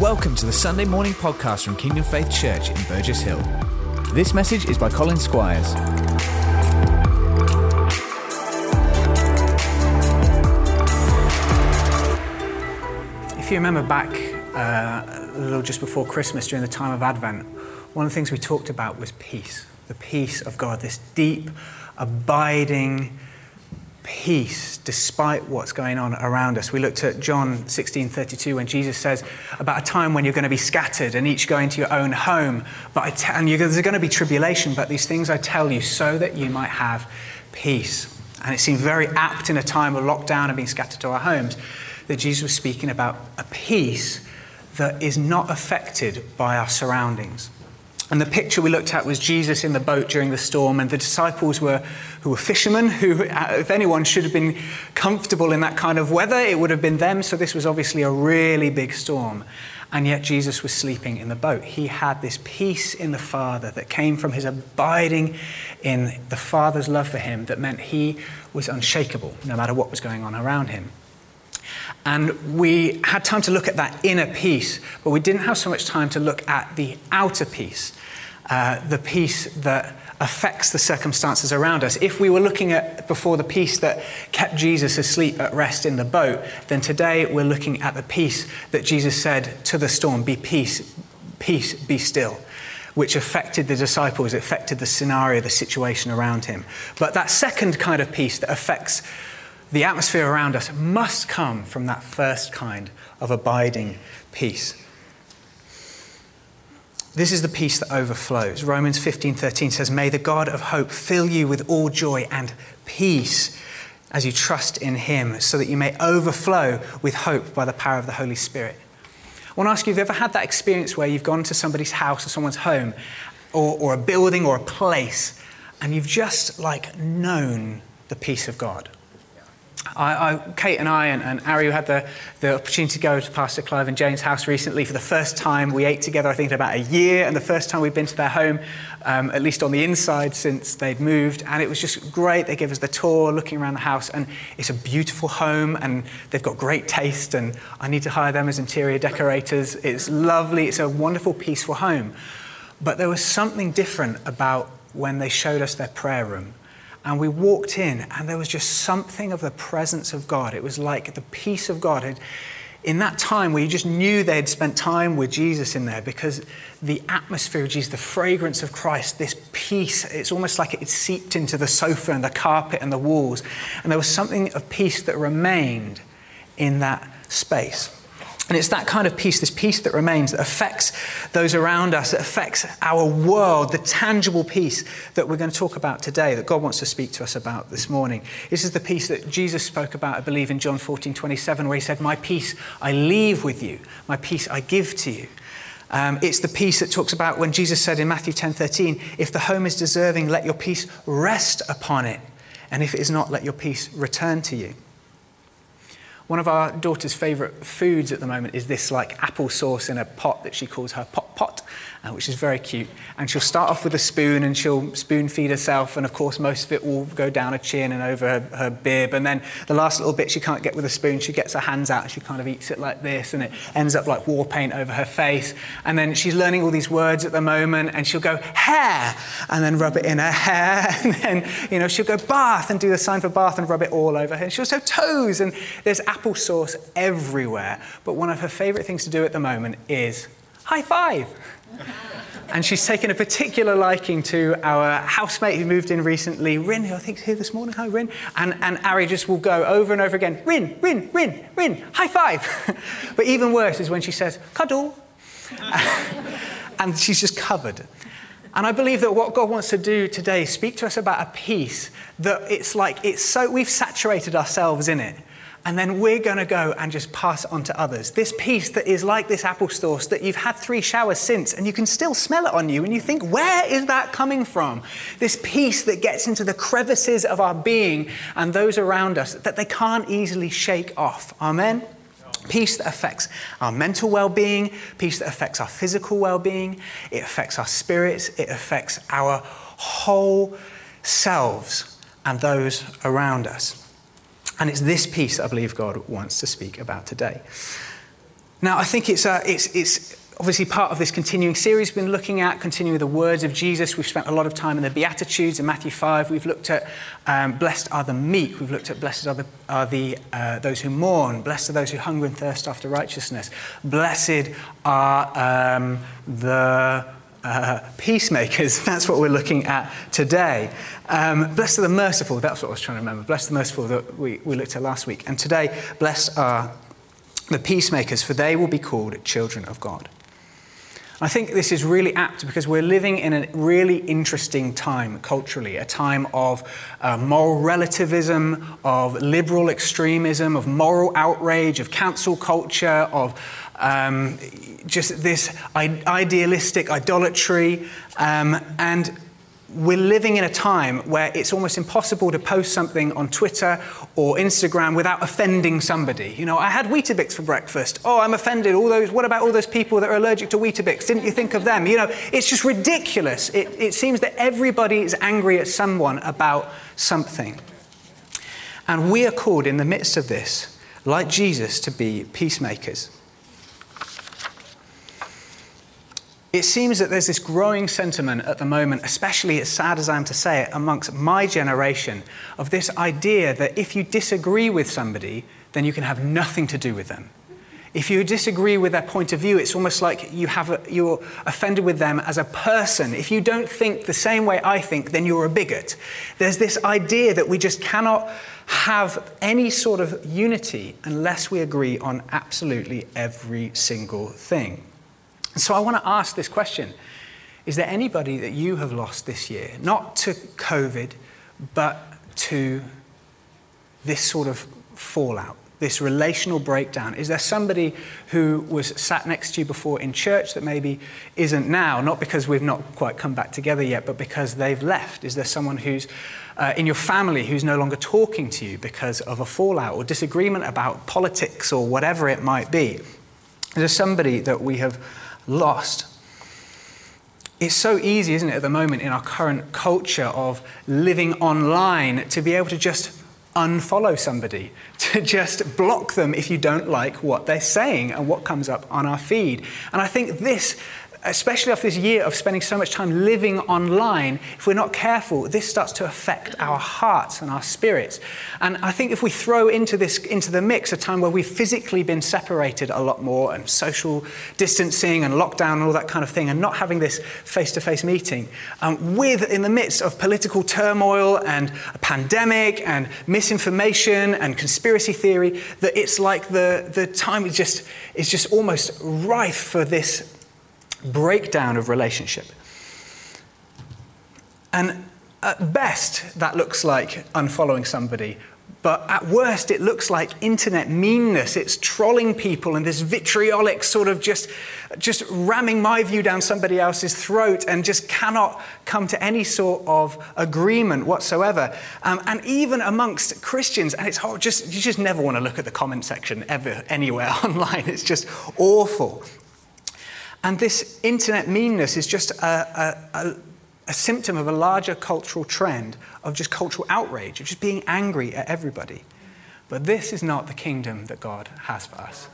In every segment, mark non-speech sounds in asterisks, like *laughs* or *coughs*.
Welcome to the Sunday morning podcast from Kingdom Faith Church in Burgess Hill. This message is by Colin Squires. If you remember back uh, a little just before Christmas during the time of Advent, one of the things we talked about was peace. The peace of God, this deep, abiding peace despite what's going on around us. We looked at John 16:32 when Jesus says about a time when you're going to be scattered and each going to your own home, but I tell you there's going to be tribulation, but these things I tell you so that you might have peace. And it seemed very apt in a time of lockdown and being scattered to our homes that Jesus was speaking about a peace that is not affected by our surroundings. And the picture we looked at was Jesus in the boat during the storm, and the disciples were who were fishermen, who, uh, if anyone should have been comfortable in that kind of weather, it would have been them. So this was obviously a really big storm. And yet Jesus was sleeping in the boat. He had this peace in the Father that came from his abiding in the Father's love for him that meant he was unshakable no matter what was going on around him. And we had time to look at that inner peace, but we didn't have so much time to look at the outer peace, uh, the peace that affects the circumstances around us. If we were looking at before the peace that kept Jesus asleep at rest in the boat, then today we're looking at the peace that Jesus said to the storm, Be peace, peace, be still which affected the disciples, affected the scenario, the situation around him. But that second kind of peace that affects the atmosphere around us must come from that first kind of abiding peace. This is the peace that overflows. Romans 15:13 says, "May the God of hope fill you with all joy and peace as you trust in him, so that you may overflow with hope by the power of the Holy Spirit." I want to ask you, have you ever had that experience where you've gone to somebody's house or someone's home or, or a building or a place and you've just like known the peace of God? I, I, Kate and I and, and Ari had the, the opportunity to go to Pastor Clive and Jane's house recently for the first time. We ate together, I think, in about a year, and the first time we've been to their home, um, at least on the inside, since they'd moved. And it was just great. They gave us the tour, looking around the house, and it's a beautiful home, and they've got great taste. And I need to hire them as interior decorators. It's lovely. It's a wonderful, peaceful home. But there was something different about when they showed us their prayer room and we walked in, and there was just something of the presence of God. It was like the peace of God in that time where you just knew they had spent time with Jesus in there because the atmosphere of Jesus, the fragrance of Christ, this peace, it's almost like it seeped into the sofa and the carpet and the walls. And there was something of peace that remained in that space. And it's that kind of peace, this peace that remains, that affects those around us, that affects our world, the tangible peace that we're going to talk about today, that God wants to speak to us about this morning. This is the peace that Jesus spoke about, I believe, in John 14 27, where he said, My peace I leave with you, my peace I give to you. Um, it's the peace that talks about when Jesus said in Matthew 10 13, If the home is deserving, let your peace rest upon it. And if it is not, let your peace return to you. One of our daughter's favourite foods at the moment is this like apple sauce in a pot that she calls her pot pot, uh, which is very cute. And she'll start off with a spoon and she'll spoon feed herself. And of course, most of it will go down her chin and over her, her bib. And then the last little bit she can't get with a spoon, she gets her hands out and she kind of eats it like this. And it ends up like war paint over her face. And then she's learning all these words at the moment and she'll go hair and then rub it in her *laughs* hair. And then, you know, she'll go bath and do the sign for bath and rub it all over her. And she'll say toes. And there's applesauce everywhere. But one of her favorite things to do at the moment is high five. *laughs* and she's taken a particular liking to our housemate who moved in recently, Rin, who I think is here this morning. Hi, Rin. And, and Ari just will go over and over again Rin, Rin, Rin, Rin, high five. *laughs* but even worse is when she says, cuddle. *laughs* and she's just covered. And I believe that what God wants to do today is speak to us about a peace that it's like it's so we've saturated ourselves in it and then we're going to go and just pass it on to others. This peace that is like this applesauce that you've had three showers since and you can still smell it on you and you think, where is that coming from? This peace that gets into the crevices of our being and those around us that they can't easily shake off. Amen? Peace that affects our mental well being, peace that affects our physical well being, it affects our spirits, it affects our whole selves and those around us.。」us. And it's this peace I believe God wants to speak about today.。Now, I think it's, uh, it's, it's obviously part of this continuing series we've been looking at, continuing the words of Jesus. We've spent a lot of time in the Beatitudes in Matthew 5. We've looked at um, blessed are the meek. We've looked at blessed are, the, are the, uh, those who mourn. Blessed are those who hunger and thirst after righteousness. Blessed are um, the uh, peacemakers. *laughs* That's what we're looking at today. Um, blessed are the merciful. That's what I was trying to remember. Blessed the merciful that we, we looked at last week. And today, blessed are the peacemakers, for they will be called children of God. I think this is really apt because we're living in a really interesting time culturally, a time of uh, moral relativism, of liberal extremism, of moral outrage, of cancel culture, of um, just this idealistic idolatry. Um, and we're living in a time where it's almost impossible to post something on Twitter or Instagram without offending somebody. You know, I had Weetabix for breakfast. Oh, I'm offended. All those, what about all those people that are allergic to Weetabix? Didn't you think of them? You know, it's just ridiculous. It, it seems that everybody is angry at someone about something. And we are called in the midst of this, like Jesus, to be peacemakers. It seems that there's this growing sentiment at the moment, especially as sad as I am to say it, amongst my generation, of this idea that if you disagree with somebody, then you can have nothing to do with them. If you disagree with their point of view, it's almost like you have a, you're offended with them as a person. If you don't think the same way I think, then you're a bigot. There's this idea that we just cannot have any sort of unity unless we agree on absolutely every single thing. So I want to ask this question Is there anybody that you have lost this year, not to COVID, but to this sort of fallout, this relational breakdown? Is there somebody who was sat next to you before in church that maybe isn't now, not because we've not quite come back together yet, but because they've left? Is there someone who's uh, in your family who's no longer talking to you because of a fallout or disagreement about politics or whatever it might be? Is there somebody that we have lost. It's so easy, isn't it, at the moment in our current culture of living online to be able to just unfollow somebody, *laughs* to just block them if you don't like what they're saying and what comes up on our feed. And I think this especially after this year of spending so much time living online, if we're not careful, this starts to affect our hearts and our spirits. And I think if we throw into this into the mix a time where we've physically been separated a lot more and social distancing and lockdown and all that kind of thing, and not having this face-to-face meeting, um, with in the midst of political turmoil and a pandemic and misinformation and conspiracy theory, that it's like the, the time is just is just almost rife for this breakdown of relationship. And at best, that looks like unfollowing somebody. But at worst, it looks like internet meanness. It's trolling people and this vitriolic sort of just, just ramming my view down somebody else's throat and just cannot come to any sort of agreement whatsoever. Um, and even amongst Christians, and it's hard, just, you just never want to look at the comment section ever anywhere *laughs* online. It's just awful. And this internet meanness is just a, a, a, symptom of a larger cultural trend of just cultural outrage, of just being angry at everybody. But this is not the kingdom that God has for us.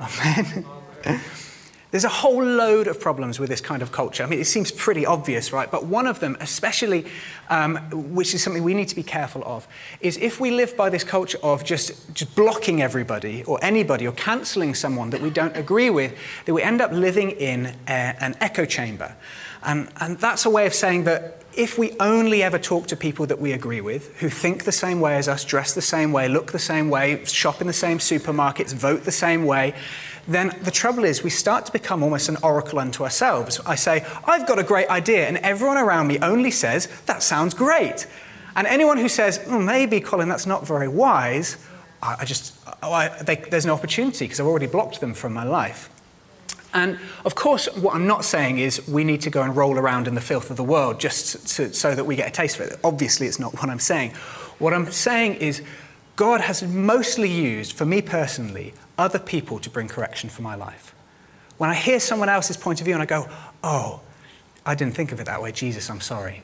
Amen. *laughs* There's a whole load of problems with this kind of culture. I mean, it seems pretty obvious, right? But one of them, especially, um, which is something we need to be careful of, is if we live by this culture of just, just blocking everybody or anybody or cancelling someone that we don't agree with, that we end up living in a, an echo chamber. And, and that's a way of saying that if we only ever talk to people that we agree with, who think the same way as us, dress the same way, look the same way, shop in the same supermarkets, vote the same way, then the trouble is we start to become almost an oracle unto ourselves. I say, I've got a great idea, and everyone around me only says, that sounds great. And anyone who says, oh, maybe, Colin, that's not very wise, I, I just, oh, I, they, there's no opportunity because I've already blocked them from my life. And of course, what I'm not saying is we need to go and roll around in the filth of the world just to, so that we get a taste for it. Obviously, it's not what I'm saying. What I'm saying is God has mostly used, for me personally, other people to bring correction for my life. When I hear someone else's point of view and I go, oh, I didn't think of it that way, Jesus, I'm sorry.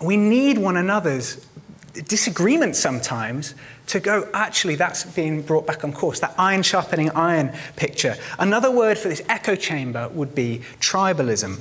We need one another's disagreement sometimes to go, actually, that's being brought back on course, that iron sharpening iron picture. Another word for this echo chamber would be tribalism.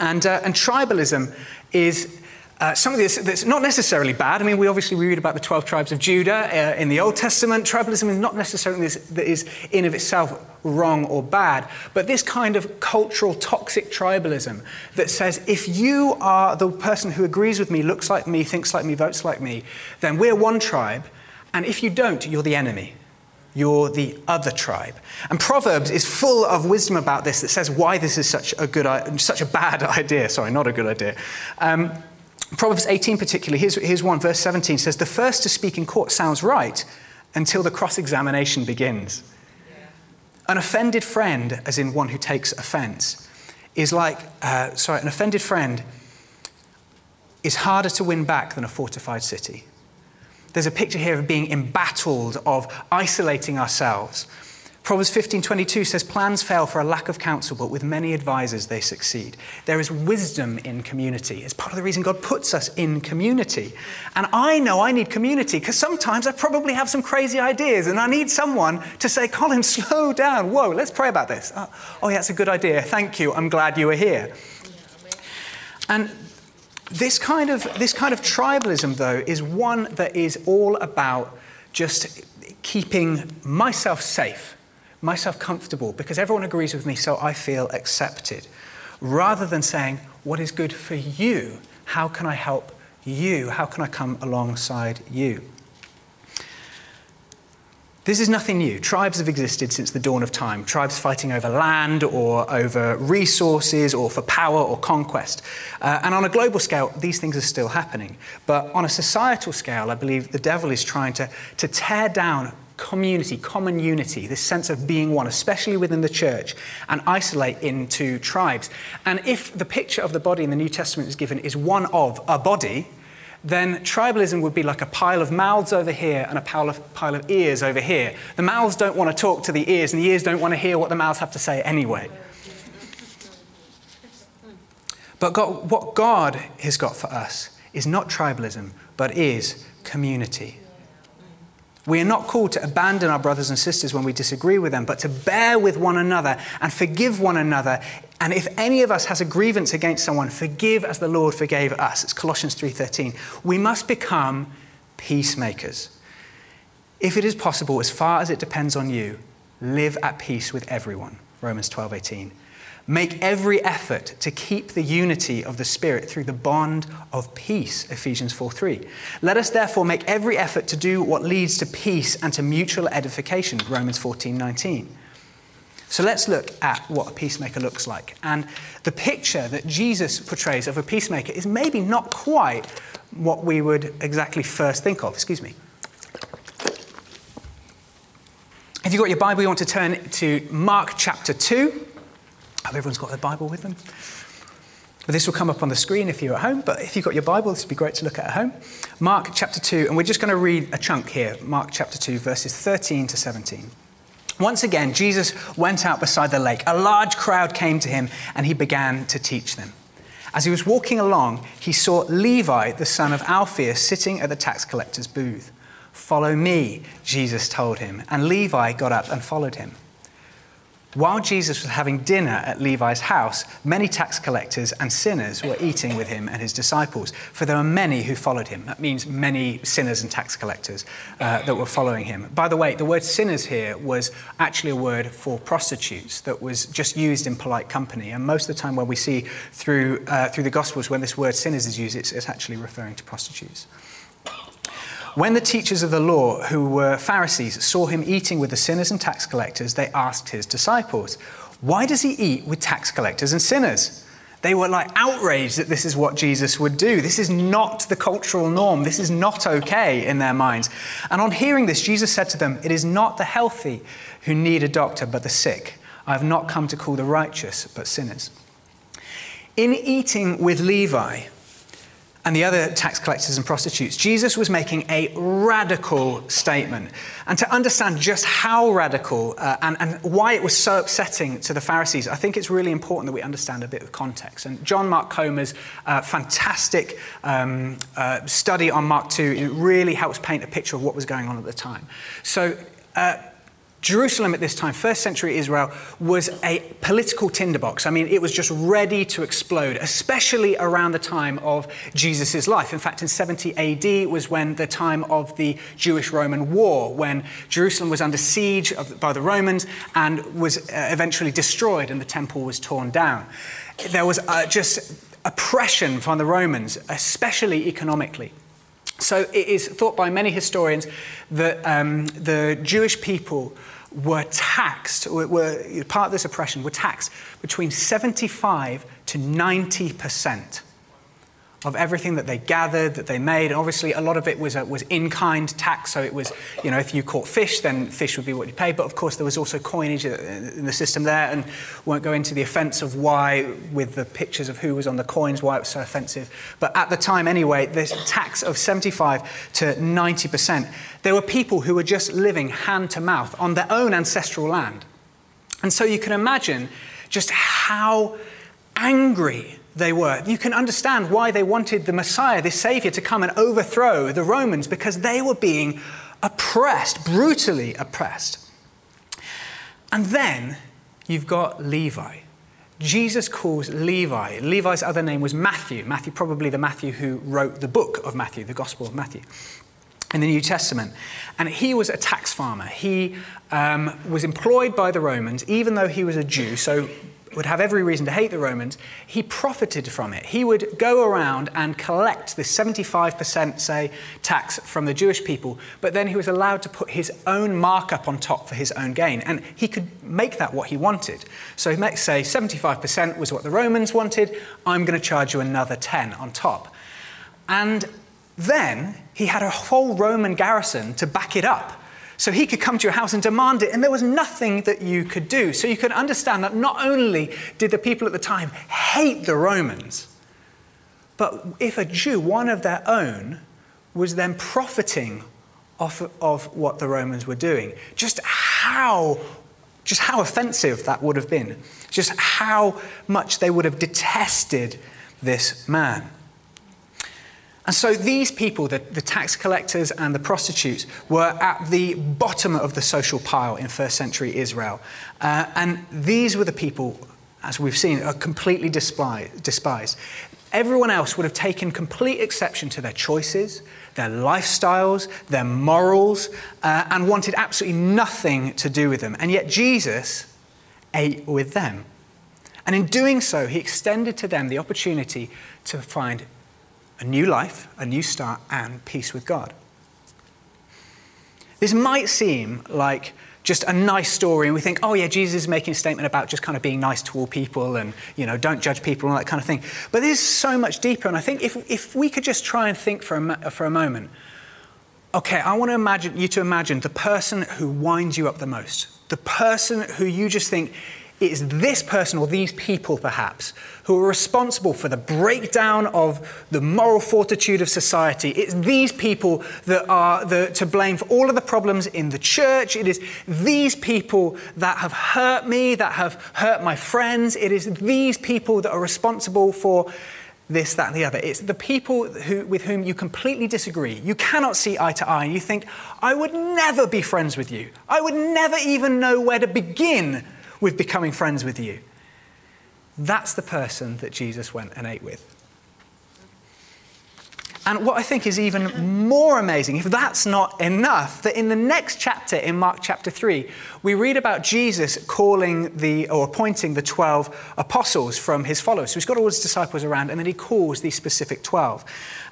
And, uh, and tribalism is uh, of this that's, not necessarily bad. I mean, we obviously read about the 12 tribes of Judah uh, in the Old Testament. Tribalism is not necessarily this, that is in of itself wrong or bad, but this kind of cultural toxic tribalism that says if you are the person who agrees with me, looks like me, thinks like me, votes like me, then we're one tribe, and if you don't, you're the enemy. You're the other tribe. And Proverbs is full of wisdom about this that says why this is such a good, such a bad *laughs* idea. Sorry, not a good idea. Um, Proverbs 18, particularly, here's, here's one, verse 17 says, The first to speak in court sounds right until the cross examination begins. Yeah. An offended friend, as in one who takes offense, is like, uh, sorry, an offended friend is harder to win back than a fortified city. There's a picture here of being embattled, of isolating ourselves. Proverbs 15:22 says plans fail for a lack of counsel, but with many advisors they succeed. There is wisdom in community. It's part of the reason God puts us in community. And I know I need community because sometimes I probably have some crazy ideas and I need someone to say, "Colin, *laughs* slow down. Whoa, let's pray about this." Oh, oh yeah, that's a good idea. Thank you. I'm glad you were here. And this kind of this kind of tribalism though is one that is all about just keeping myself safe myself comfortable because everyone agrees with me, so I feel accepted. Rather than saying, What is good for you? How can I help you? How can I come alongside you? This is nothing new. Tribes have existed since the dawn of time. Tribes fighting over land or over resources or for power or conquest. Uh, and on a global scale, these things are still happening. But on a societal scale, I believe the devil is trying to, to tear down community, common unity, this sense of being one, especially within the church, and isolate into tribes. And if the picture of the body in the New Testament is given is one of a body, then tribalism would be like a pile of mouths over here and a pile of, pile of ears over here. The mouths don't want to talk to the ears, and the ears don't want to hear what the mouths have to say anyway. But God, what God has got for us is not tribalism, but is community. We are not called to abandon our brothers and sisters when we disagree with them, but to bear with one another and forgive one another. And if any of us has a grievance against someone, forgive as the Lord forgave us. It's Colossians 3:13. We must become peacemakers. If it is possible, as far as it depends on you, live at peace with everyone. Romans 12:18. Make every effort to keep the unity of the Spirit through the bond of peace, Ephesians 4 3. Let us therefore make every effort to do what leads to peace and to mutual edification, Romans 14 19. So let's look at what a peacemaker looks like. And the picture that Jesus portrays of a peacemaker is maybe not quite what we would exactly first think of. Excuse me. If you've got your Bible, you want to turn to Mark chapter 2. Everyone's got their Bible with them. This will come up on the screen if you're at home, but if you've got your Bible, this would be great to look at at home. Mark chapter 2, and we're just going to read a chunk here Mark chapter 2, verses 13 to 17. Once again, Jesus went out beside the lake. A large crowd came to him, and he began to teach them. As he was walking along, he saw Levi, the son of Alphaeus, sitting at the tax collector's booth. Follow me, Jesus told him, and Levi got up and followed him. While Jesus was having dinner at Levi's house, many tax collectors and sinners were eating with him and his disciples, for there were many who followed him. That means many sinners and tax collectors uh, that were following him. By the way, the word sinners here was actually a word for prostitutes that was just used in polite company. And most of the time, when we see through, uh, through the Gospels, when this word sinners is used, it's, it's actually referring to prostitutes. When the teachers of the law, who were Pharisees, saw him eating with the sinners and tax collectors, they asked his disciples, Why does he eat with tax collectors and sinners? They were like outraged that this is what Jesus would do. This is not the cultural norm. This is not okay in their minds. And on hearing this, Jesus said to them, It is not the healthy who need a doctor, but the sick. I have not come to call the righteous, but sinners. In eating with Levi, and the other tax collectors and prostitutes, Jesus was making a radical statement. And to understand just how radical uh, and, and why it was so upsetting to the Pharisees, I think it's really important that we understand a bit of context. And John Mark Comer's uh, fantastic um, uh, study on Mark 2 it really helps paint a picture of what was going on at the time. So, uh, Jerusalem at this time, first century Israel, was a political tinderbox. I mean, it was just ready to explode, especially around the time of Jesus' life. In fact, in 70 AD was when the time of the Jewish Roman War, when Jerusalem was under siege of, by the Romans and was uh, eventually destroyed and the temple was torn down. There was uh, just oppression from the Romans, especially economically. So it is thought by many historians that um, the Jewish people were taxed, were, were, part of this oppression, were taxed between 75 to 90 percent of everything that they gathered, that they made. And obviously, a lot of it was, uh, was in kind tax. So it was, you know, if you caught fish, then fish would be what you paid. But of course, there was also coinage uh, in the system there. And won't go into the offense of why, with the pictures of who was on the coins, why it was so offensive. But at the time, anyway, this tax of 75 to 90%, there were people who were just living hand to mouth on their own ancestral land. And so you can imagine just how angry they were. You can understand why they wanted the Messiah, this Savior, to come and overthrow the Romans because they were being oppressed, brutally oppressed. And then you've got Levi. Jesus calls Levi. Levi's other name was Matthew. Matthew, probably the Matthew who wrote the book of Matthew, the Gospel of Matthew in the New Testament. And he was a tax farmer. He um, was employed by the Romans, even though he was a Jew. So would have every reason to hate the Romans, he profited from it. He would go around and collect this 75%, say, tax from the Jewish people, but then he was allowed to put his own markup on top for his own gain. And he could make that what he wanted. So he might say 75% was what the Romans wanted, I'm going to charge you another 10 on top. And then he had a whole Roman garrison to back it up. So he could come to your house and demand it, and there was nothing that you could do. So you can understand that not only did the people at the time hate the Romans, but if a Jew, one of their own, was then profiting off of what the Romans were doing, just how, just how offensive that would have been, just how much they would have detested this man. And so these people, the, the, tax collectors and the prostitutes, were at the bottom of the social pile in first century Israel. Uh, and these were the people, as we've seen, are completely despised. Everyone else would have taken complete exception to their choices, their lifestyles, their morals, uh, and wanted absolutely nothing to do with them. And yet Jesus ate with them. And in doing so, he extended to them the opportunity to find a new life, a new start, and peace with God. This might seem like just a nice story, and we think, oh yeah, Jesus is making a statement about just kind of being nice to all people and, you know, don't judge people and that kind of thing. But this is so much deeper, and I think if, if we could just try and think for a, for a moment, okay, I want to imagine you to imagine the person who winds you up the most, the person who you just think it's this person or these people, perhaps, who are responsible for the breakdown of the moral fortitude of society. It's these people that are the, to blame for all of the problems in the church. It is these people that have hurt me, that have hurt my friends. It is these people that are responsible for this, that, and the other. It's the people who, with whom you completely disagree. You cannot see eye to eye, and you think, I would never be friends with you. I would never even know where to begin with becoming friends with you. That's the person that Jesus went and ate with. And what I think is even more amazing, if that's not enough, that in the next chapter, in Mark chapter 3, we read about Jesus calling the, or appointing the 12 apostles from his followers. So he's got all his disciples around, and then he calls these specific 12.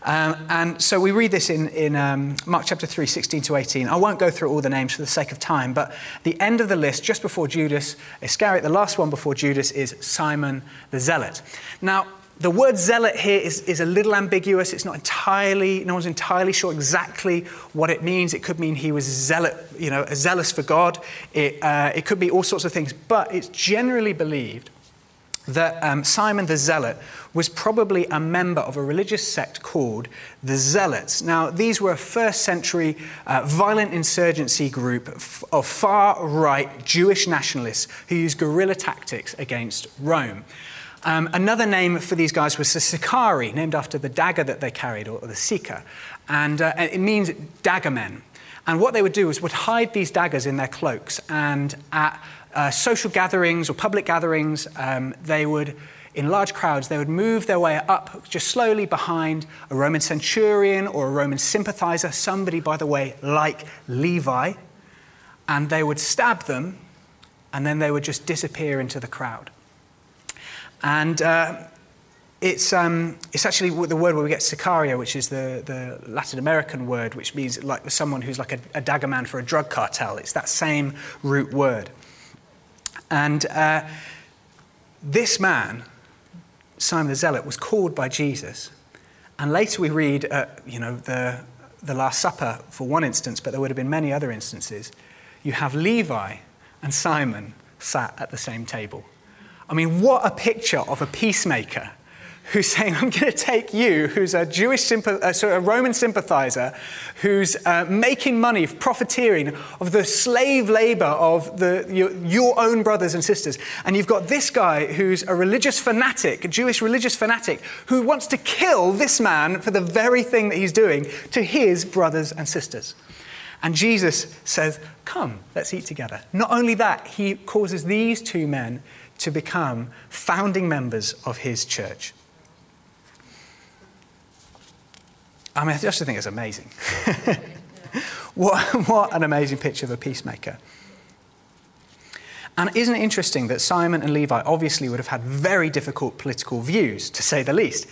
Um, and so we read this in, in um, Mark chapter 3, 16 to 18. I won't go through all the names for the sake of time, but the end of the list, just before Judas Iscariot, the last one before Judas, is Simon the Zealot. Now, the word zealot here is, is a little ambiguous. It's not entirely, no one's entirely sure exactly what it means. It could mean he was zealot, you know, zealous for God. It, uh, it could be all sorts of things. But it's generally believed that um, Simon the Zealot was probably a member of a religious sect called the Zealots. Now, these were a first century uh, violent insurgency group of far right Jewish nationalists who used guerrilla tactics against Rome. Um, another name for these guys was the Sicarii, named after the dagger that they carried, or, the Sika. And uh, it means dagger men. And what they would do is would hide these daggers in their cloaks. And at uh, social gatherings or public gatherings, um, they would, in large crowds, they would move their way up just slowly behind a Roman centurion or a Roman sympathizer, somebody, by the way, like Levi, and they would stab them, and then they would just disappear into the crowd. And uh, it's, um, it's actually the word where we get Sicario, which is the, the Latin American word, which means like someone who's like a, a dagger man for a drug cartel. It's that same root word. And uh, this man, Simon the Zealot, was called by Jesus. And later we read, uh, you know, the, the Last Supper for one instance, but there would have been many other instances. You have Levi and Simon sat at the same table. I mean, what a picture of a peacemaker who's saying, I'm going to take you, who's a Jewish, uh, sorry, a Roman sympathizer, who's uh, making money, profiteering of the slave labor of the, your, your, own brothers and sisters. And you've got this guy who's a religious fanatic, a Jewish religious fanatic, who wants to kill this man for the very thing that he's doing to his brothers and sisters. And Jesus says, Come, let's eat together. Not only that, he causes these two men to become founding members of his church. I mean, I just think it's amazing. *laughs* what, what an amazing picture of a peacemaker. And isn't it interesting that Simon and Levi obviously would have had very difficult political views, to say the least?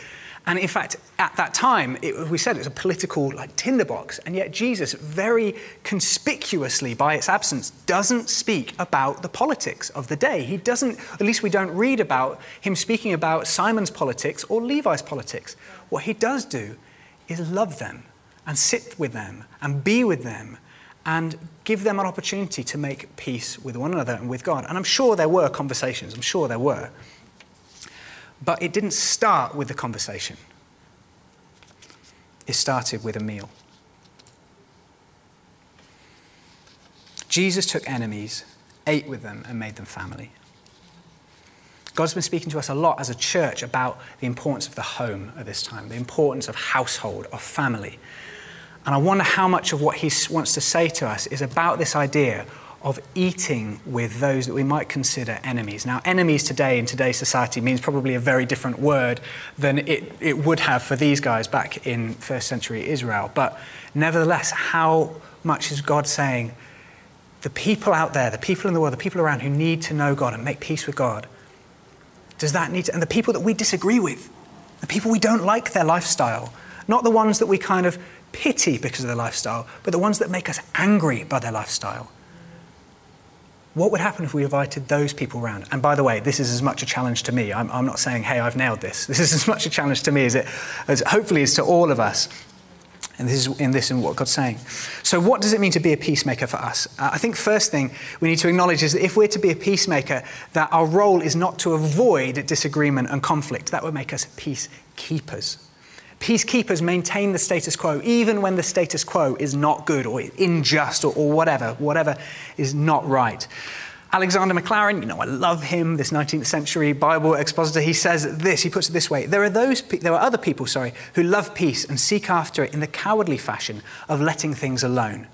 And in fact, at that time, it, we said it was a political like tinderbox, and yet Jesus, very conspicuously by its absence, doesn't speak about the politics of the day. He doesn't, at least we don't read about him speaking about Simon's politics or Levi's politics. What he does do is love them and sit with them and be with them and give them an opportunity to make peace with one another and with God. And I'm sure there were conversations, I'm sure there were. But it didn't start with the conversation, it started with a meal. Jesus took enemies, ate with them, and made them family. God's been speaking to us a lot as a church about the importance of the home at this time, the importance of household, of family. And I wonder how much of what he wants to say to us is about this idea of eating with those that we might consider enemies. Now, enemies today in today's society means probably a very different word than it, it would have for these guys back in first century Israel. But nevertheless, how much is God saying, the people out there, the people in the world, the people around who need to know God and make peace with God, does that need to, and the people that we disagree with, the people we don't like their lifestyle, not the ones that we kind of pity because of their lifestyle, but the ones that make us angry by their lifestyle. What would happen if we invited those people around? And by the way, this is as much a challenge to me. I'm, I'm not saying, hey, I've nailed this. *laughs* This is as much a challenge to me as it as hopefully is to all of us. And this is in this and what God's saying. So, what does it mean to be a peacemaker for us? Uh, I think first thing we need to acknowledge is that if we're to be a peacemaker, that our role is not to avoid disagreement and conflict. That would make us peacekeepers. Peacekeepers maintain the status quo even when the status quo is not good or unjust or, or whatever, whatever is not right. Alexander Maclaren, you know, I love him, this 19th century Bible expositor. He says this, he puts it this way There are, those, there are other people, sorry, who love peace and seek after it in the cowardly fashion of letting things alone,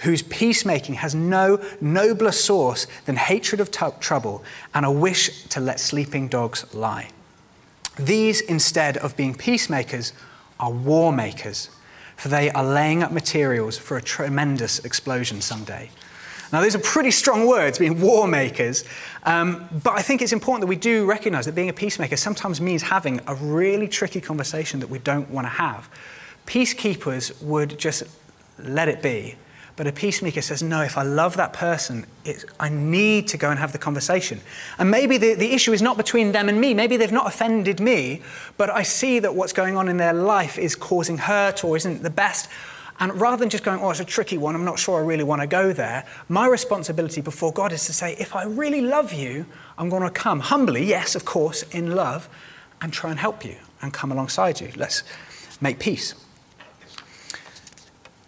whose peacemaking has no nobler source than hatred of t- trouble and a wish to let sleeping dogs lie. These, instead of being peacemakers, are war makers, for they are laying up materials for a tremendous explosion someday. Now, those are pretty strong words, being war makers, um, but I think it's important that we do recognize that being a peacemaker sometimes means having a really tricky conversation that we don't want to have. Peacekeepers would just let it be. But a peacemaker says, No, if I love that person, I need to go and have the conversation. And maybe the, the issue is not between them and me. Maybe they've not offended me, but I see that what's going on in their life is causing hurt or isn't the best. And rather than just going, oh, it's a tricky one, I'm not sure I really want to go there, my responsibility before God is to say, if I really love you, I'm going to come humbly, yes, of course, in love, and try and help you and come alongside you. Let's make peace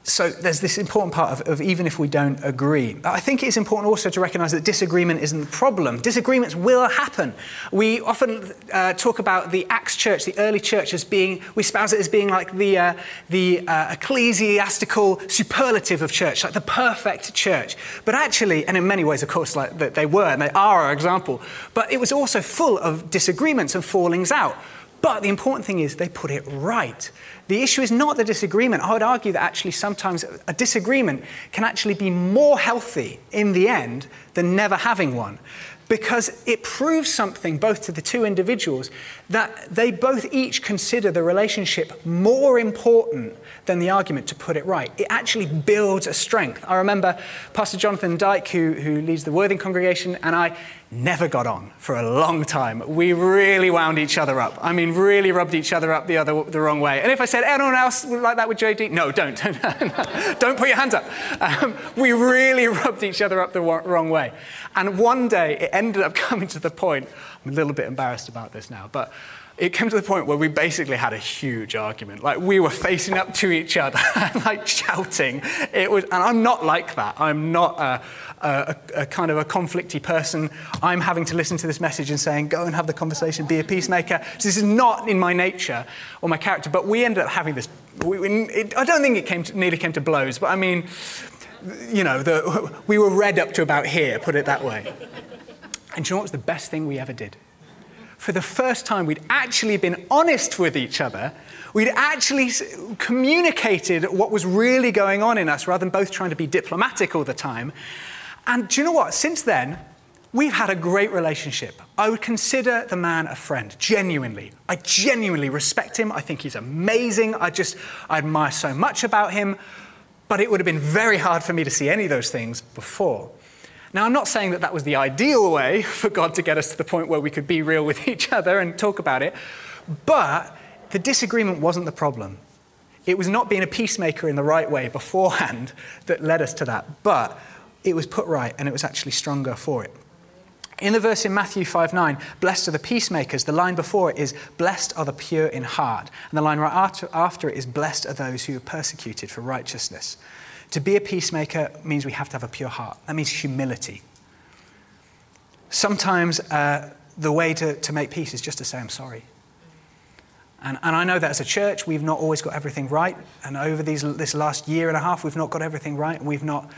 so there's this important part of, of, even if we don't agree. I think it's important also to recognize that disagreement isn't the problem. Disagreements will happen. We often uh, talk about the Acts church, the early church, as being, we espouse it as being like the, uh, the uh, ecclesiastical superlative of church, like the perfect church. But actually, and in many ways, of course, like they were and they are our example, but it was also full of disagreements and fallings out. But the important thing is they put it right. The issue is not the disagreement. I would argue that actually sometimes a disagreement can actually be more healthy in the end than never having one because it proves something both to the two individuals that they both each consider the relationship more important than the argument to put it right. It actually builds a strength. I remember Pastor Jonathan Dyke, who, who leads the Worthing congregation, and I never got on for a long time. We really wound each other up. I mean, really rubbed each other up the, other, the wrong way. And if I said, anyone else like that with JD? No, don't. *laughs* don't put your hands up. Um, we really *laughs* rubbed each other up the wrong way. And one day it ended up *laughs* coming to the point, I'm a little bit embarrassed about this now, but it came to the point where we basically had a huge argument. Like we were facing up to each other *laughs* like shouting. It was, and I'm not like that. I'm not a, a, a, kind of a conflicty person. I'm having to listen to this message and saying, go and have the conversation, be a peacemaker. So this is not in my nature or my character. But we ended up having this. We, it, I don't think it came to, nearly came to blows, but I mean, you know, the, *laughs* we were read up to about here, put it that way. And you know what was the best thing we ever did? For the first time, we'd actually been honest with each other. We'd actually communicated what was really going on in us rather than both trying to be diplomatic all the time. And do you know what? Since then, we've had a great relationship. I would consider the man a friend, genuinely. I genuinely respect him. I think he's amazing. I just I admire so much about him. But it would have been very hard for me to see any of those things before. Now, I'm not saying that that was the ideal way *laughs* for God to get us to the point where we could be real with *laughs* each other and talk about it, but the disagreement wasn't the problem. It was not being a peacemaker in the right way beforehand *laughs* that led us to that, but it was put right and it was actually stronger for it. In the verse in Matthew 5 9, blessed are the peacemakers, the line before it is, blessed are the pure in heart. And the line right after, after it is, blessed are those who are persecuted for righteousness. To be a peacemaker means we have to have a pure heart. That means humility. Sometimes uh, the way to, to make peace is just to say, I'm sorry. And, and I know that as a church, we've not always got everything right. And over these, this last year and a half, we've not got everything right. We've not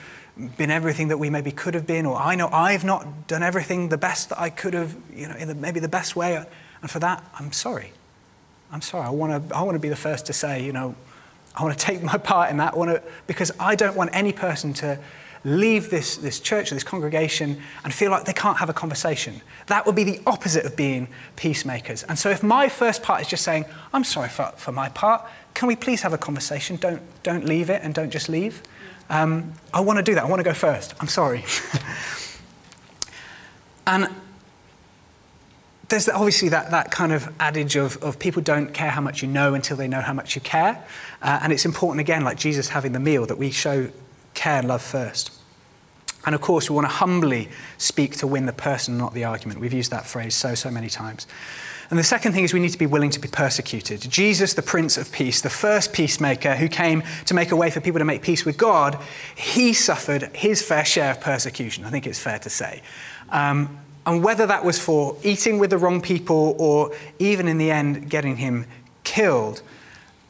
been everything that we maybe could have been. Or I know I've not done everything the best that I could have, you know, in the, maybe the best way. And for that, I'm sorry. I'm sorry. I want to I want to be the first to say, you know, I want to take my part in that. I want to, because I don't want any person to leave this, this church or this congregation and feel like they can't have a conversation. That would be the opposite of being peacemakers. And so if my first part is just saying, I'm sorry for, for my part, can we please have a conversation? Don't, don't leave it and don't just leave. Um, I want to do that. I want to go first. I'm sorry. *laughs* and there's obviously that, that kind of adage of, of people don't care how much you know until they know how much you care. Uh, and it's important, again, like Jesus having the meal, that we show care and love first. And of course, we want to humbly speak to win the person, not the argument. We've used that phrase so, so many times. And the second thing is we need to be willing to be persecuted. Jesus, the Prince of Peace, the first peacemaker who came to make a way for people to make peace with God, he suffered his fair share of persecution, I think it's fair to say. Um, and whether that was for eating with the wrong people or even in the end getting him killed,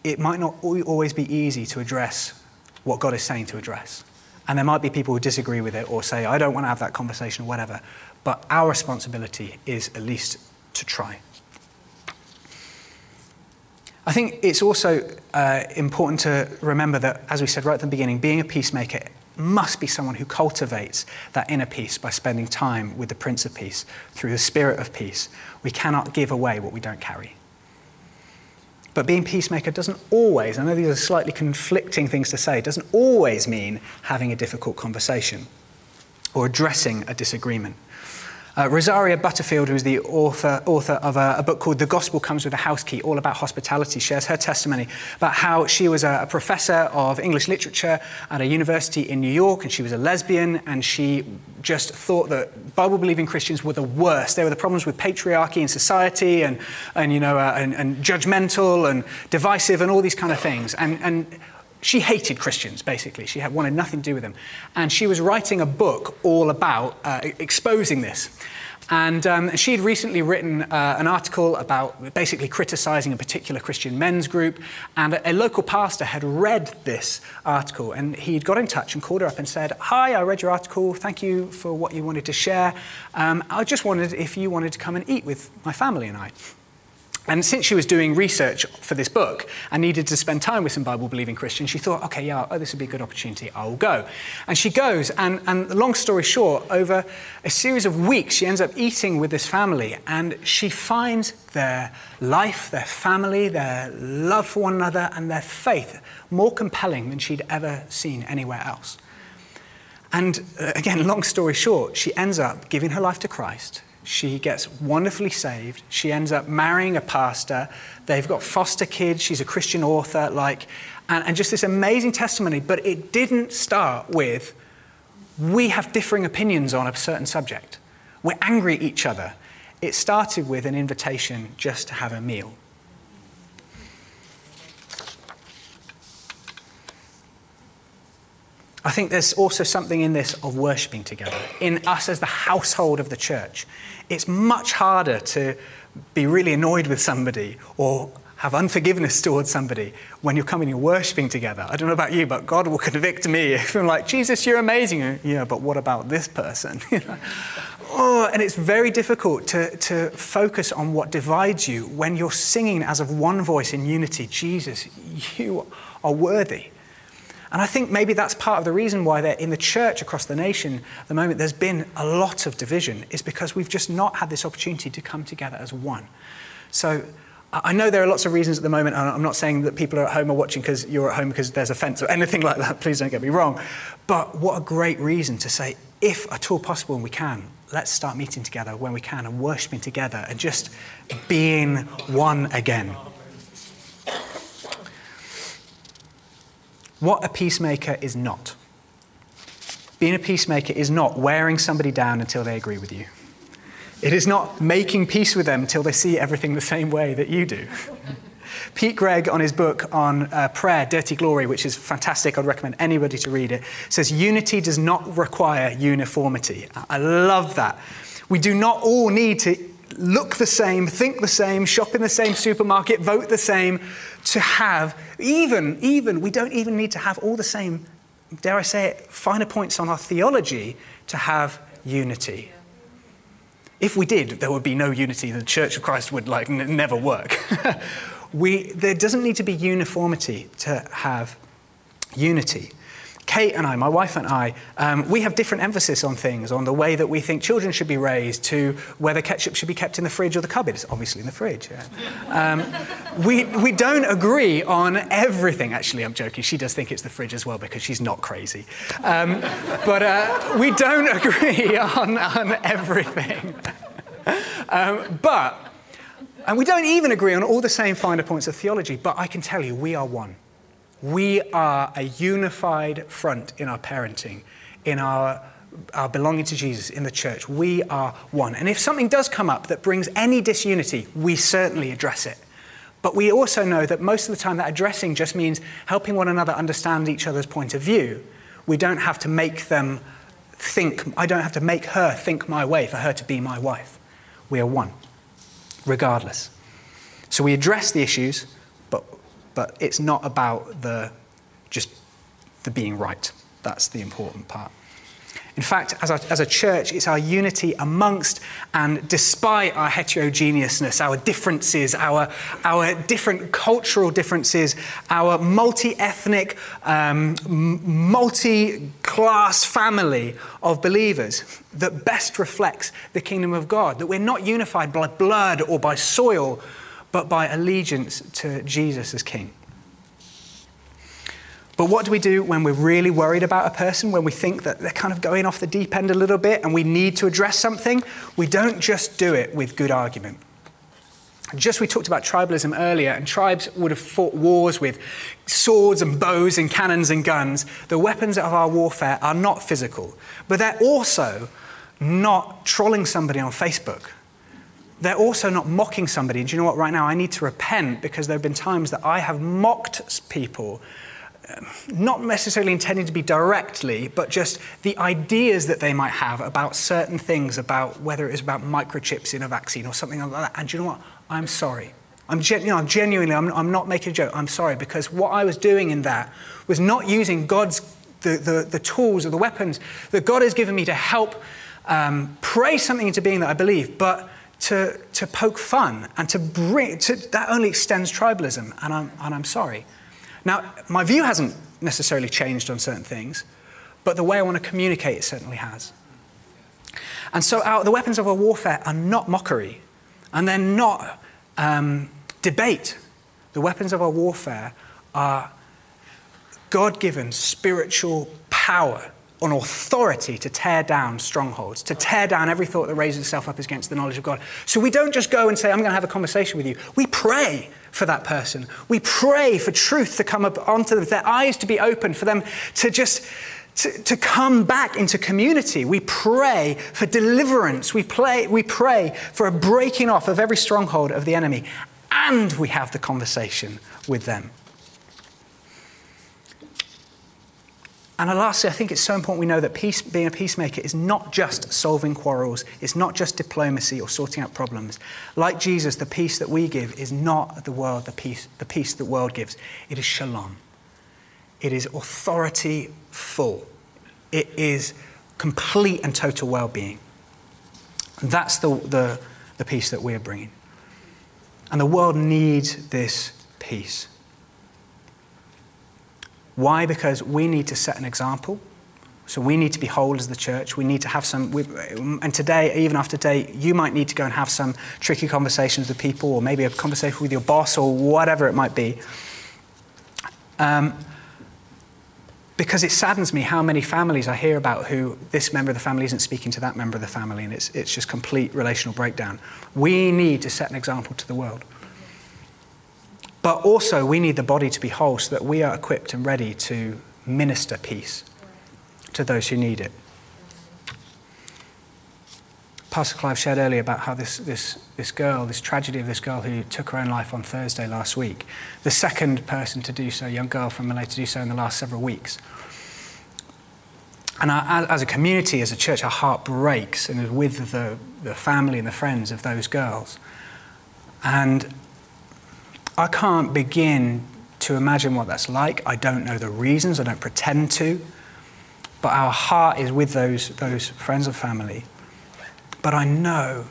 it might not always be easy to address what God is saying to address. And there might be people who disagree with it or say, I don't want to have that conversation or whatever. But our responsibility is at least to try. I think it's also uh, important to remember that, as we said right at the beginning, being a peacemaker must be someone who cultivates that inner peace by spending time with the Prince of Peace through the Spirit of Peace. We cannot give away what we don't carry. But being peacemaker doesn't always, I know these are slightly conflicting things to say, doesn't always mean having a difficult conversation or addressing a disagreement. Uh, Rosaria Butterfield, who's the author, author of a, a, book called The Gospel Comes with a House Key, all about hospitality, shares her testimony about how she was a, a professor of English literature at a university in New York, and she was a lesbian, and she just thought that Bible believing Christians were the worst. They were the problems with patriarchy in society and, and, you know, uh, and, and judgmental and divisive and all these kind of things. And, and she hated Christians, basically. She had, wanted nothing to do with them. And she was writing a book all about uh, exposing this. And um, she'd recently written uh, an article about basically criticizing a particular Christian men's group. And a, a, local pastor had read this article and he'd got in touch and called her up and said, Hi, I read your article. Thank you for what you wanted to share. Um, I just wondered if you wanted to come and eat with my family and I. And since she was doing research for this book and needed to spend time with some Bible believing Christians, she thought, okay, yeah, oh, this would be a good opportunity. I will go. And she goes, and, and long story short, over a series of weeks, she ends up eating with this family, and she finds their life, their family, their love for one another, and their faith more compelling than she'd ever seen anywhere else. And uh, again, long story short, she ends up giving her life to Christ she gets wonderfully saved. She ends up marrying a pastor. They've got foster kids. She's a Christian author, like, and, and just this amazing testimony. But it didn't start with, we have differing opinions on a certain subject. We're angry at each other. It started with an invitation just to have a meal. I think there's also something in this of worshipping together, in us as the household of the church. It's much harder to be really annoyed with somebody or have unforgiveness towards somebody when you're coming and worshipping together. I don't know about you, but God will convict me if I'm like, Jesus, you're amazing. Yeah, but what about this person? *laughs* oh, and it's very difficult to, to focus on what divides you when you're singing as of one voice in unity Jesus, you are worthy. And I think maybe that's part of the reason why in the church across the nation at the moment there's been a lot of division, is because we've just not had this opportunity to come together as one. So I know there are lots of reasons at the moment. And I'm not saying that people are at home or watching because you're at home because there's a fence or anything like that. *laughs* Please don't get me wrong. But what a great reason to say, if at all possible and we can, let's start meeting together when we can and worshiping together and just being one again. What a peacemaker is not. Being a peacemaker is not wearing somebody down until they agree with you. It is not making peace with them until they see everything the same way that you do. Pete Greig, on his book on uh, prayer, Dirty Glory, which is fantastic, I'd recommend anybody to read it, says unity does not require uniformity. I love that. We do not all need to look the same, think the same, shop in the same supermarket, vote the same, to have, even, even, we don't even need to have all the same, dare I say it, finer points on our theology to have unity. If we did, there would be no unity. The Church of Christ would like n- never work. *laughs* we, there doesn't need to be uniformity to have unity. Kate and I, my wife and I, um, we have different emphasis on things, on the way that we think children should be raised, to whether ketchup should be kept in the fridge or the cupboard. It's obviously in the fridge. Yeah. Um, we, we don't agree on everything. Actually, I'm joking. She does think it's the fridge as well because she's not crazy. Um, but uh, we don't *laughs* agree on, on everything. Um, but, and we don't even agree on all the same finer points of theology, but I can tell you, we are one. We are a unified front in our parenting, in our, our belonging to Jesus, in the church. We are one. And if something does come up that brings any disunity, we certainly address it. But we also know that most of the time that addressing just means helping one another understand each other's point of view. We don't have to make them think, I don't have to make her think my way for her to be my wife. We are one, regardless. So we address the issues, but it's not about the just the being right. That's the important part. In fact, as a, as a church, it's our unity amongst and despite our heterogeneousness, our differences, our, our different cultural differences, our multi ethnic, um, multi class family of believers that best reflects the kingdom of God. That we're not unified by blood or by soil, but by allegiance to Jesus as King. But what do we do when we're really worried about a person, when we think that they're kind of going off the deep end a little bit and we need to address something? We don't just do it with good argument. Just we talked about tribalism earlier, and tribes would have fought wars with swords and bows and cannons and guns. The weapons of our warfare are not physical, but they're also not trolling somebody on Facebook. They're also not mocking somebody. Do you know what? Right now, I need to repent because there have been times that I have mocked people not necessarily intending to be directly, but just the ideas that they might have about certain things, about whether it is about microchips in a vaccine or something like that. And do you know what? I'm sorry. I'm, gen- you know, I'm genuinely, I'm, I'm not making a joke. I'm sorry because what I was doing in that was not using God's, the, the, the tools or the weapons that God has given me to help um, pray something into being that I believe, but to, to poke fun and to bring, to, that only extends tribalism. And I'm, and I'm sorry. Now, my view hasn't necessarily changed on certain things, but the way I want to communicate it certainly has. And so our, the weapons of our warfare are not mockery, and they're not um, debate. The weapons of our warfare are God given spiritual power on authority to tear down strongholds, to tear down every thought that raises itself up against the knowledge of God. So we don't just go and say, I'm going to have a conversation with you. We pray for that person. We pray for truth to come up onto them, for their eyes to be open, for them to just to, to come back into community. We pray for deliverance. We, play, we pray for a breaking off of every stronghold of the enemy. And we have the conversation with them. And lastly, I think it's so important we know that peace, being a peacemaker is not just solving quarrels, it's not just diplomacy or sorting out problems. Like Jesus, the peace that we give is not the world, the peace, the peace the world gives. It is shalom. It is authority full. It is complete and total well being. That's the, the, the peace that we're bringing. And the world needs this peace. Why? Because we need to set an example. So we need to be whole as the church. We need to have some, and today, even after today, you might need to go and have some tricky conversations with people, or maybe a conversation with your boss, or whatever it might be. Um, because it saddens me how many families I hear about who this member of the family isn't speaking to that member of the family, and it's, it's just complete relational breakdown. We need to set an example to the world. But also, we need the body to be whole so that we are equipped and ready to minister peace to those who need it. Pastor Clive shared earlier about how this, this, this girl, this tragedy of this girl who took her own life on Thursday last week, the second person to do so, young girl from Malay to do so in the last several weeks. And our, as a community, as a church, our heart breaks and with the, the family and the friends of those girls. And I can't begin to imagine what that's like. I don't know the reasons, I don't pretend to. But our heart is with those, those friends and family. But I know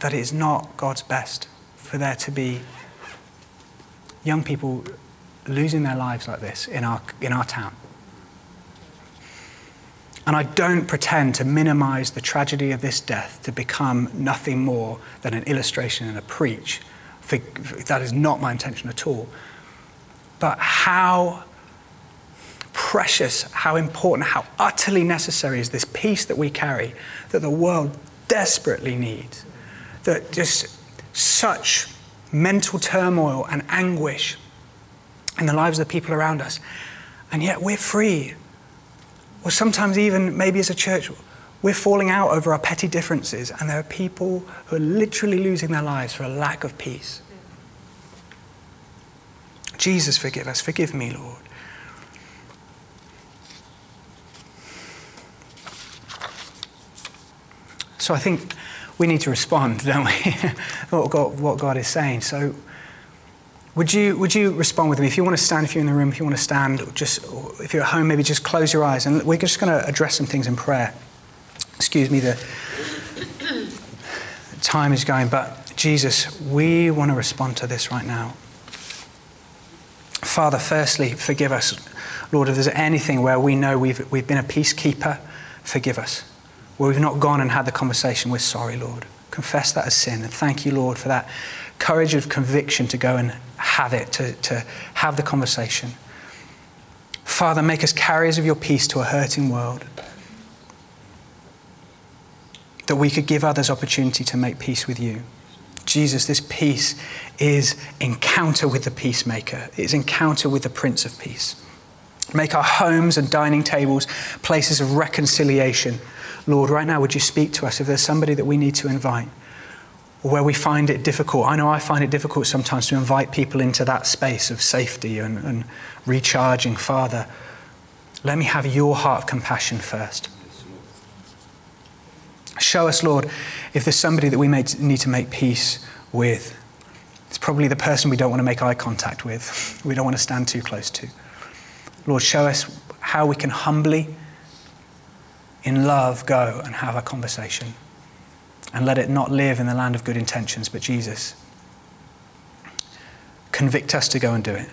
that it is not God's best for there to be young people losing their lives like this in our, in our town. And I don't pretend to minimize the tragedy of this death to become nothing more than an illustration and a preach. That is not my intention at all. But how precious, how important, how utterly necessary is this peace that we carry that the world desperately needs. That just such mental turmoil and anguish in the lives of the people around us. And yet we're free or sometimes, even maybe as a church, we're falling out over our petty differences, and there are people who are literally losing their lives for a lack of peace. Jesus, forgive us. Forgive me, Lord. So I think we need to respond, don't we? *laughs* what, God, what God is saying. So would you, would you respond with me? If you want to stand, if you're in the room, if you want to stand, just if you're at home, maybe just close your eyes. And we're just going to address some things in prayer. Excuse me, the *coughs* time is going, but Jesus, we want to respond to this right now. Father, firstly, forgive us. Lord, if there's anything where we know we've, we've been a peacekeeper, forgive us. Where we've not gone and had the conversation, we're sorry, Lord. Confess that as sin. And thank you, Lord, for that courage of conviction to go and have it, to, to have the conversation. Father, make us carriers of your peace to a hurting world. That we could give others opportunity to make peace with you. Jesus, this peace is encounter with the peacemaker, it's encounter with the Prince of Peace. Make our homes and dining tables places of reconciliation. Lord, right now, would you speak to us if there's somebody that we need to invite? Where we find it difficult. I know I find it difficult sometimes to invite people into that space of safety and, and recharging. Father, let me have your heart of compassion first. Show us, Lord, if there's somebody that we may need to make peace with. It's probably the person we don't want to make eye contact with, *laughs* we don't want to stand too close to. Lord, show us how we can humbly, in love, go and have a conversation. And let it not live in the land of good intentions, but Jesus. Convict us to go and do it.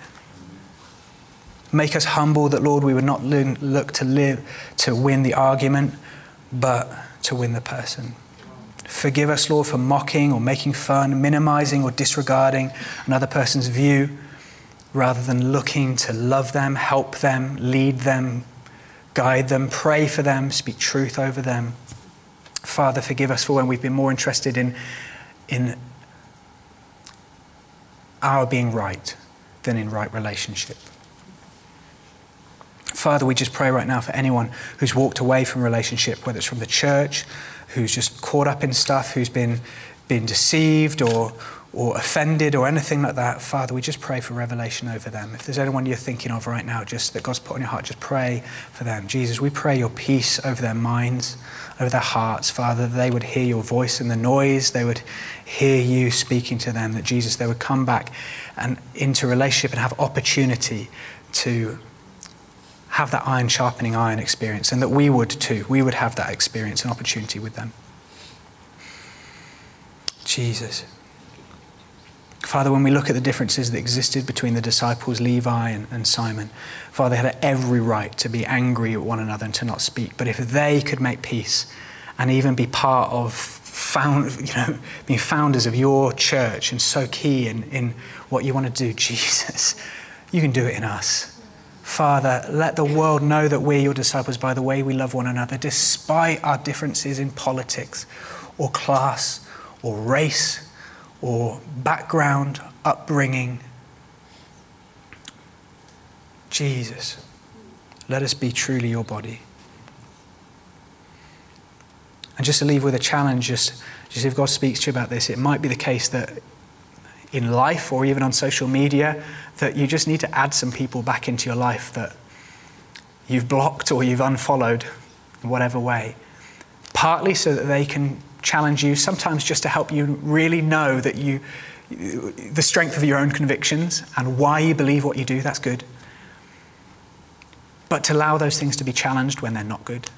Make us humble that, Lord, we would not look to live to win the argument, but to win the person. Forgive us, Lord, for mocking or making fun, minimizing or disregarding another person's view rather than looking to love them, help them, lead them, guide them, pray for them, speak truth over them. Father, forgive us for when we've been more interested in, in our being right than in right relationship. Father, we just pray right now for anyone who's walked away from relationship, whether it's from the church, who's just caught up in stuff, who's been, been deceived or, or offended or anything like that. Father, we just pray for revelation over them. If there's anyone you're thinking of right now, just that God's put on your heart, just pray for them. Jesus, we pray your peace over their minds, over their hearts, Father, they would hear your voice in the noise, they would hear you speaking to them, that Jesus, they would come back and into relationship and have opportunity to have that iron sharpening iron experience, and that we would too. We would have that experience and opportunity with them. Jesus. Father, when we look at the differences that existed between the disciples, Levi and, and, Simon, Father, they had every right to be angry at one another and to not speak. But if they could make peace and even be part of found, *laughs* you know, being founders of your church and so key in, in what you want to do, *laughs* Jesus, you can do it in us. Father, let the world know that we're your disciples by the way we love one another, despite our differences in politics or class or race or background, upbringing. Jesus, let us be truly your body. And just to leave with a challenge, just, just if God speaks to you about this, it might be the case that in life or even on social media, that you just need to add some people back into your life that you've blocked or you've unfollowed whatever way. Partly so that they can challenge you, sometimes just to help you really know that you, the strength of your own convictions and why you believe what you do, that's good. But to allow those things to be challenged when they're not good.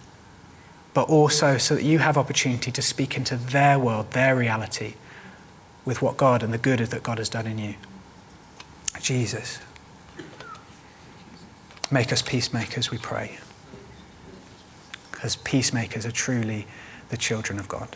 But also so that you have opportunity to speak into their world, their reality, with what God and the good that God has done in you. Jesus. Make us peacemakers, we pray. Because peacemakers are truly the children of God.